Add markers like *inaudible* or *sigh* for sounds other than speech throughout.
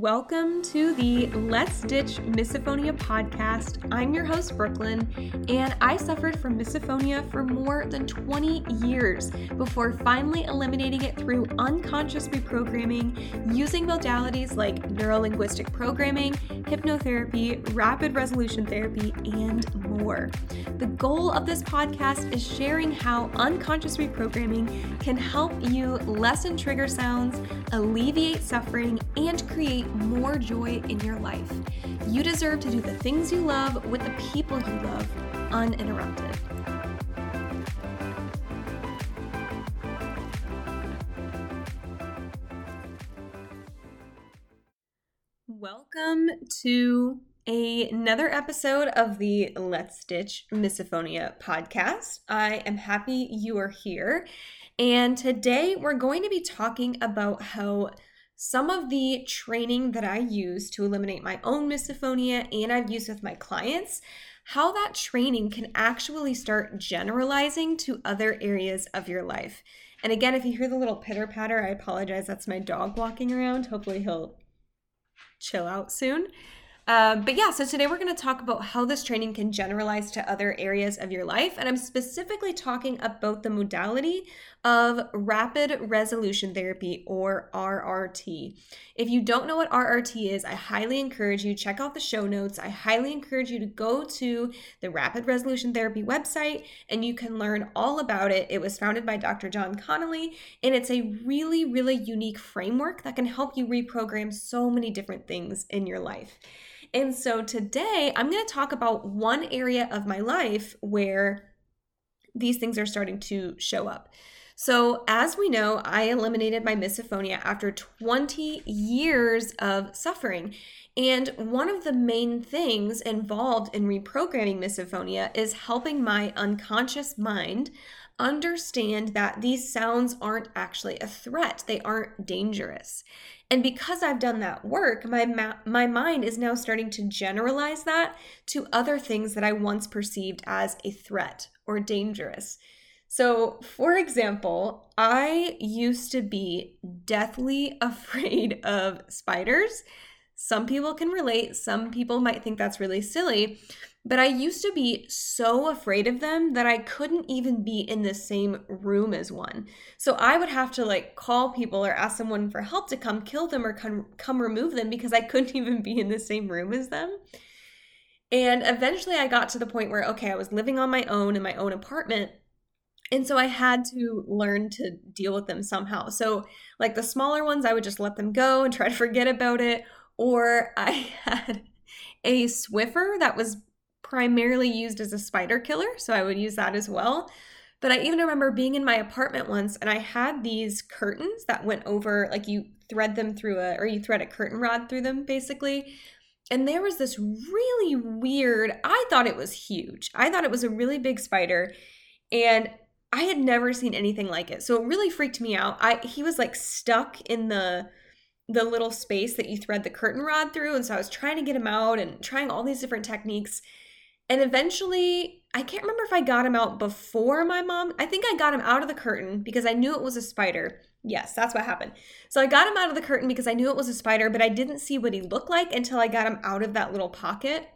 Welcome to the Let's Ditch Misophonia podcast. I'm your host, Brooklyn, and I suffered from misophonia for more than 20 years before finally eliminating it through unconscious reprogramming using modalities like neurolinguistic programming, hypnotherapy, rapid resolution therapy, and more. The goal of this podcast is sharing how unconscious reprogramming can help you lessen trigger sounds, alleviate suffering, and create more joy in your life. You deserve to do the things you love with the people you love uninterrupted. Welcome to another episode of the Let's Ditch Misophonia podcast. I am happy you are here. And today we're going to be talking about how some of the training that I use to eliminate my own misophonia and I've used with my clients, how that training can actually start generalizing to other areas of your life. And again, if you hear the little pitter patter, I apologize. That's my dog walking around. Hopefully, he'll chill out soon. Um, but yeah, so today we're going to talk about how this training can generalize to other areas of your life. And I'm specifically talking about the modality of rapid resolution therapy or RRT. If you don't know what RRT is, I highly encourage you check out the show notes. I highly encourage you to go to the Rapid Resolution Therapy website and you can learn all about it. It was founded by Dr. Jon Connelly and it's a really really unique framework that can help you reprogram so many different things in your life. And so today I'm going to talk about one area of my life where these things are starting to show up. So, as we know, I eliminated my misophonia after 20 years of suffering. And one of the main things involved in reprogramming misophonia is helping my unconscious mind understand that these sounds aren't actually a threat, they aren't dangerous. And because I've done that work, my ma- my mind is now starting to generalize that to other things that I once perceived as a threat or dangerous. So, for example, I used to be deathly *laughs* afraid of spiders. Some people can relate, some people might think that's really silly, but I used to be so afraid of them that I couldn't even be in the same room as one. So I would have to like call people or ask someone for help to come kill them or come, come remove them because I *laughs* couldn't even be in the same room as them. And eventually I got to the point where, okay, I was living on my own in my own apartment. And so I had to learn to deal with them somehow. So, like the smaller ones, I would just let them go and try to forget about it. Or I *laughs* had a Swiffer that was primarily used as a spider killer, so I would use that as well. But I even remember being in my apartment once and I had these curtains that went over, like you thread them through a, or you thread a curtain rod through them basically. And there was this really weird, I thought it was huge. I thought it was a really big spider. And I had never seen anything like it. So it really freaked me out. I he was like stuck in the the little space that you thread the curtain rod through and so I was trying to get him out and trying all these different techniques and eventually, I can't remember if I got him out before my mom. I think I got him out of the curtain because I knew it was a spider. Yes, that's what happened. So I got him out of the curtain because I knew it was a spider, but I didn't see what he looked like until I got him out of that little pocket.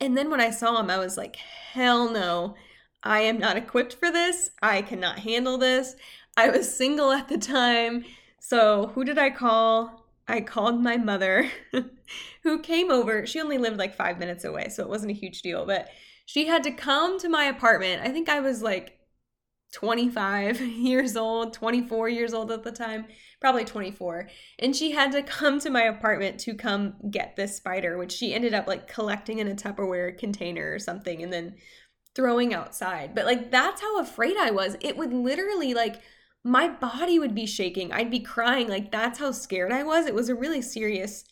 And then when I saw him, I was like, hell no. I am not equipped for this. I cannot handle this. I was single at the time. So who did I call? I called my mother, *laughs* who came over. She only lived like five minutes away, so it wasn't a huge deal, but she had to come to my apartment. I think I was like 25 *laughs* years old, 24 years old at the time, probably 24. And she had to come to my apartment to come get this spider, which she ended up like collecting in a Tupperware container or something and then throwing outside. But like that's how afraid I was. It would literally like my body would be shaking. I'd be crying. Like, that's how scared I was. It was a really serious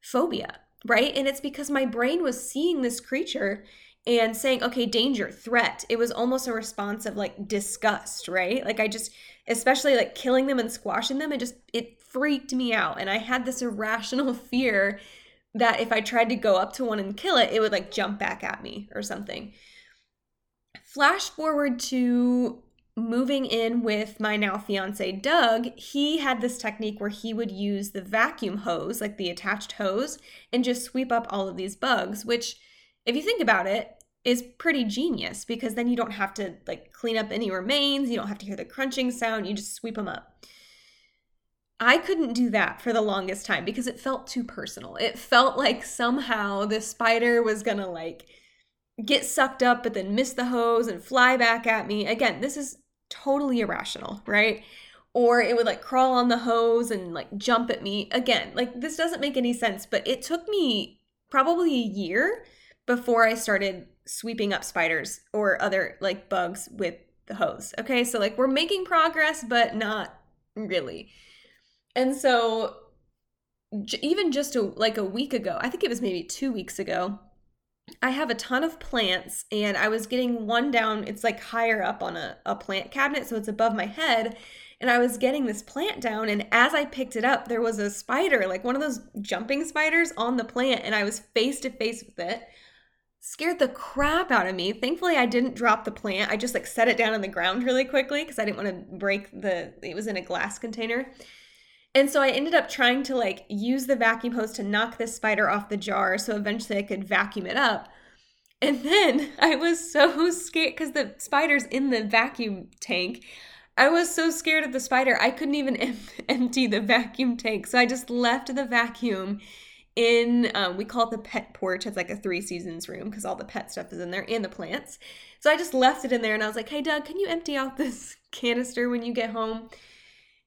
phobia, right? And it's because my brain was seeing this creature and saying, okay, danger, threat. It was almost a response of like disgust, right? Like, I just, especially like killing them and squashing them, it just, it freaked me out. And I had this irrational *laughs* fear that if I tried to go up to one and kill it, it would like jump back at me or something. Flash forward to moving in with my now fiance Doug, he had this technique where he would use the vacuum hose, like the attached hose, and just sweep up all of these bugs, which, if you think about it, is pretty genius because then you don't have to like clean up any remains, you don't have to hear the crunching sound, you just sweep them up. I couldn't do that for the longest time because it felt too personal. It felt like somehow the spider was gonna like get sucked up but then miss the hose and fly back at me. Again, this is totally irrational, right? Or it would like crawl on the hose and like jump at me. Again, like this doesn't make any sense, but it took me probably a year before I started sweeping up spiders or other like bugs with the hose. Okay, so like we're making progress, but not really. And so even just a, like a week ago, I think it was maybe two weeks ago, I have a ton of plants and I was getting one down, it's like higher up on a, a plant cabinet, so it's above my head. And I was getting this plant down, and as I picked it up, there was a spider, like one of those jumping spiders on the plant, and I was face to face with it. Scared the crap out of me. Thankfully, I didn't drop the plant. I just like set it down on the ground really quickly because I didn't want to break the, it was in a glass container. And so I ended up trying to like use the vacuum hose to knock this spider off the jar so eventually I could vacuum it up. And then *laughs* I was so scared because the spider's in the vacuum tank. I was so scared of the spider, I couldn't even em- *laughs* empty the vacuum tank. So I just left the vacuum in, um, we call it the pet porch. It's like a three seasons room because all the pet stuff is in there and the plants. So I just left it in there and I was like, hey, Doug, can you empty out this *laughs* canister when you get home?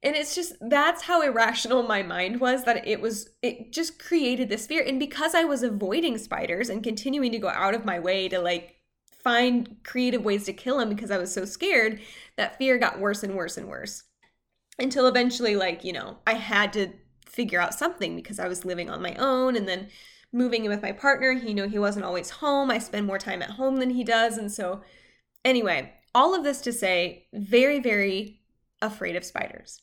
And it's just that's how irrational my mind was that it was it just created this fear and because I was avoiding spiders and continuing to go out of my way to like find creative ways to kill them because I was so scared, that fear got worse and worse and worse. Until eventually like, you know, I had to figure out something because I was living on my own and then moving in with my partner, he knew he wasn't always home. I spend more time at home than he does and so anyway, all of this to say very very afraid of spiders.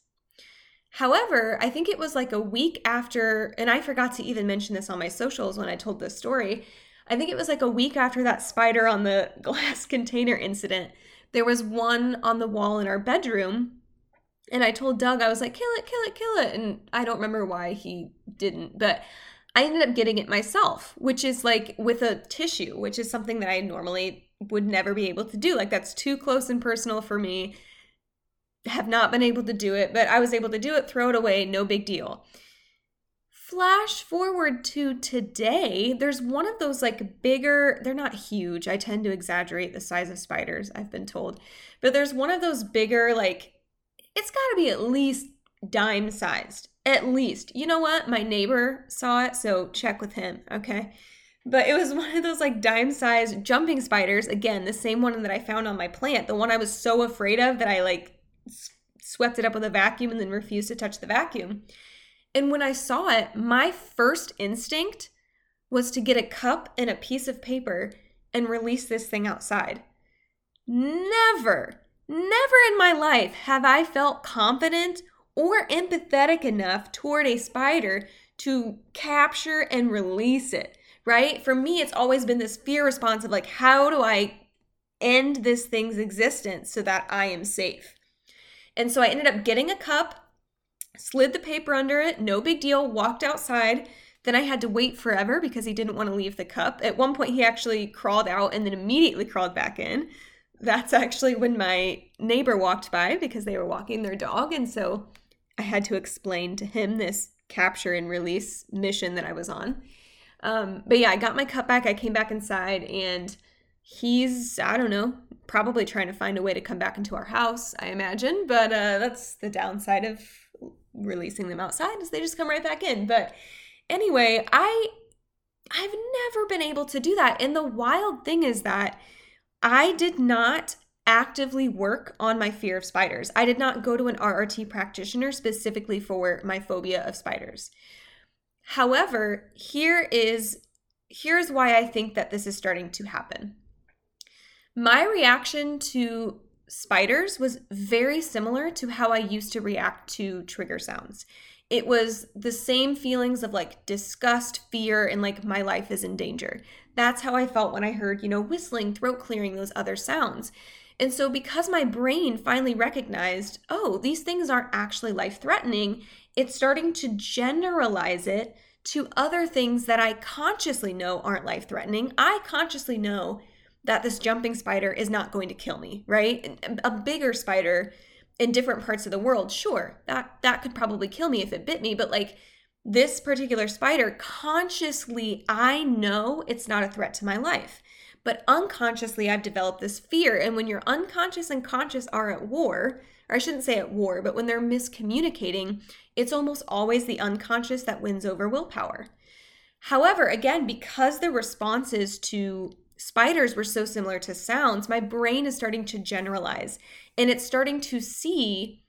However, I think it was like a week after, and I forgot to even mention this on my socials when I told this story. I think it was like a week after that spider on the *laughs* glass container incident. There was one on the wall in our bedroom. And I told Doug, I was like, kill it, kill it, kill it. And I don't remember why he didn't, but I ended up getting it myself, which is like with a tissue, which is something that I normally would never be able to do. Like that's too close and personal for me have not been able to do it, but I was able to do it, throw it away, no big deal. Flash forward to today, there's one of those like bigger, they're not huge. I tend to exaggerate the size of spiders, I've been told. But there's one of those bigger, like, it's got to be at least dime sized. At least. You know what? My neighbor saw it, so check with him, okay? But it was *laughs* one of those like dime sized jumping spiders. Again, the same one that I found on my plant, the one I was so afraid of that I like swept it up with a vacuum and then refused to touch the vacuum. And when I saw it, my first instinct was to get a cup and a piece of paper and release this thing outside. Never, never in my life have I felt confident or empathetic enough toward a spider to capture and release it, right? For me, it's always been this fear response of like, how do I end this thing's existence so that I am safe? And so I ended up getting a cup, slid the paper under it, no big deal, walked outside. Then I had to wait forever because he didn't want to leave the cup. At one point, he actually crawled out and then immediately crawled back in. That's actually when my neighbor walked by because they were walking their dog. And so I had to explain to him this capture and release mission that I was on. Um, but yeah, I got my cup back. I came back inside and he's, I don't know, probably trying to find a way to come back into our house, I imagine. But uh, that's the downside of releasing them outside is they just come right back in. But anyway, I I've never been able to do that. And the wild thing is that I did not actively work on my fear of spiders. I did not go to an RRT practitioner specifically for my phobia of spiders. However, here is here's why I think that this is starting to happen. My reaction to spiders was very similar to how I used to react to trigger sounds. It was the same feelings of like disgust, fear, and like my life is in danger. That's how I felt when I heard, you know, whistling, throat clearing, those other sounds. And so, because my brain finally recognized, oh, these things aren't actually life threatening, it's starting to generalize it to other things that I consciously know aren't life threatening. I consciously know that this jumping spider is not going to kill me, right? A bigger spider in different parts of the world, sure, that that could probably kill me if it bit me, but like this particular spider consciously I know it's not a threat to my life. But unconsciously I've developed this fear and when your unconscious and conscious are at war, or I shouldn't say at war, but when they're miscommunicating, it's almost always the unconscious that wins over willpower. However, again, because the responses to spiders were so similar to sounds, my brain is starting to generalize and it's starting to see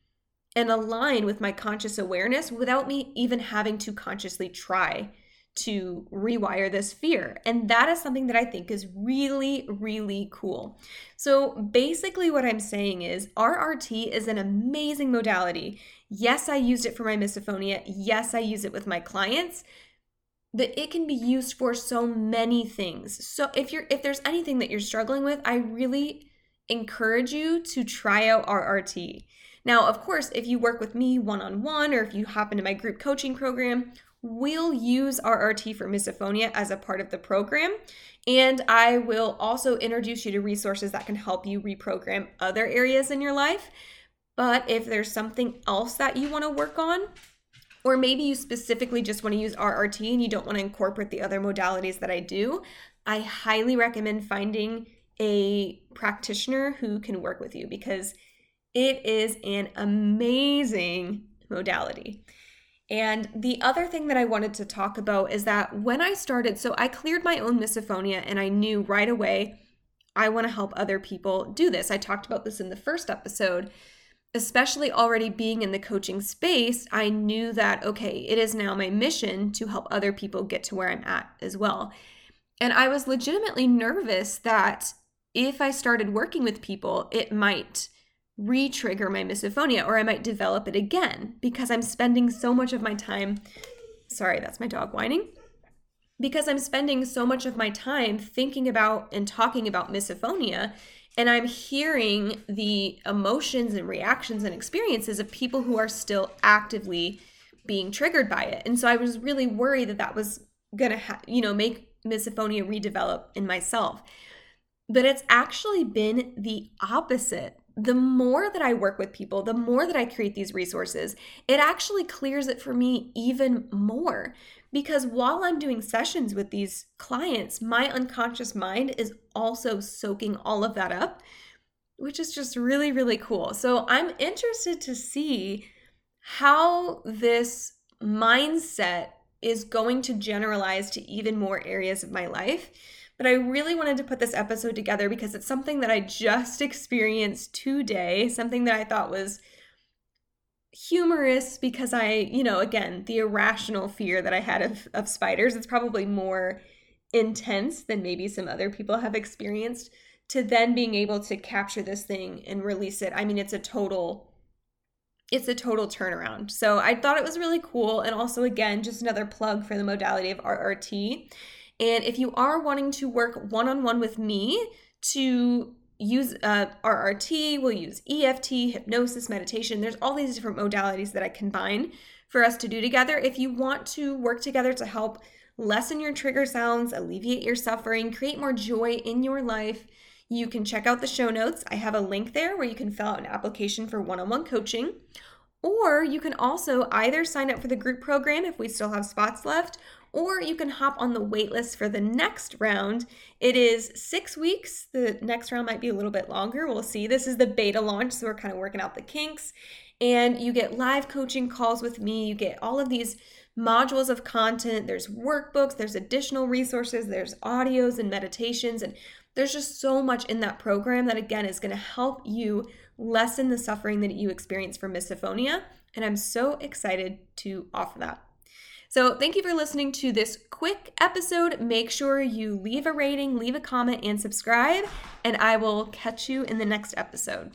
and align with my conscious awareness without me even having to consciously try to rewire this fear. And that is something that I think is really, really cool. So basically, what I'm saying is RRT is an amazing modality. Yes, I used it for my misophonia. Yes, I use it with my clients that it can be used for so many things. So if you're if there's anything that you're struggling with, I really encourage you to try out RRT. Now, of course, if you work with me one-on-one or if you hop into my group coaching program, we'll use RRT for misophonia as a part of the program. And I will also introduce you to resources that can help you reprogram other areas in your life. But if there's something else that you want to work on, or maybe you specifically just want to use RRT and you don't want to incorporate the other modalities that I do, I highly recommend finding a practitioner who can work with you because it is an amazing modality. And the other thing that I wanted to talk about is that when I started, so I cleared my own misophonia and I knew right away I want to help other people do this. I talked about this in the first episode especially already being in the coaching space, I knew that, okay, it is now my mission to help other people get to where I'm at as well. And I was legitimately nervous that if I started working with people, it might re trigger my misophonia or I might develop it again because I'm spending so much of my time. Sorry, that's my dog whining. Because I'm spending so much of my time thinking about and talking about misophonia and I'm hearing the emotions and reactions and experiences of people who are still actively being triggered by it. And so I was really worried that that was going to, ha- you know, make misophonia redevelop in myself. But it's actually been the opposite. The more that I work with people, the more that I create these resources, it actually clears it for me even more because while I'm doing sessions with these clients, my unconscious mind is also soaking all of that up, which is just really, really cool. So I'm interested to see how this mindset is going to generalize to even more areas of my life. But I really wanted to put this episode together because it's something that I just *laughs* experienced today, something that I thought was humorous because I, you know, again, the irrational fear that I had of, of spiders, it's probably more intense than maybe some other people have experienced to then being able to capture this thing and release it. I mean, it's a total it's a total turnaround. So I thought it was really cool and also again, just another plug for the modality of RRT. And if you are wanting to work one-on-one with me to use uh, RRT, we'll use EFT, hypnosis, meditation. There's all these different modalities that I combine for us to do together. If you want to work together to help lessen your trigger sounds, alleviate your suffering, create more joy in your life, you can check out the show notes. I have a link there where you can fill out an application for one on one coaching. Or you can also either sign up for the group program if we still have spots left, or you can hop on the waitlist for the next round. It is six weeks. The next round might be a little bit longer. We'll see. This is the beta launch, so we're kind of working out the kinks. And you get live coaching calls with me. You get all of these modules of content. There's workbooks, there's additional resources, there's audios and meditations. And there's just so much in that program that, again, is going to help you lessen the suffering that you experience from misophonia. And I'm so excited to offer that. So, thank you for listening to this quick episode. Make sure you leave a rating, leave a comment, and subscribe, and I will catch you in the next episode.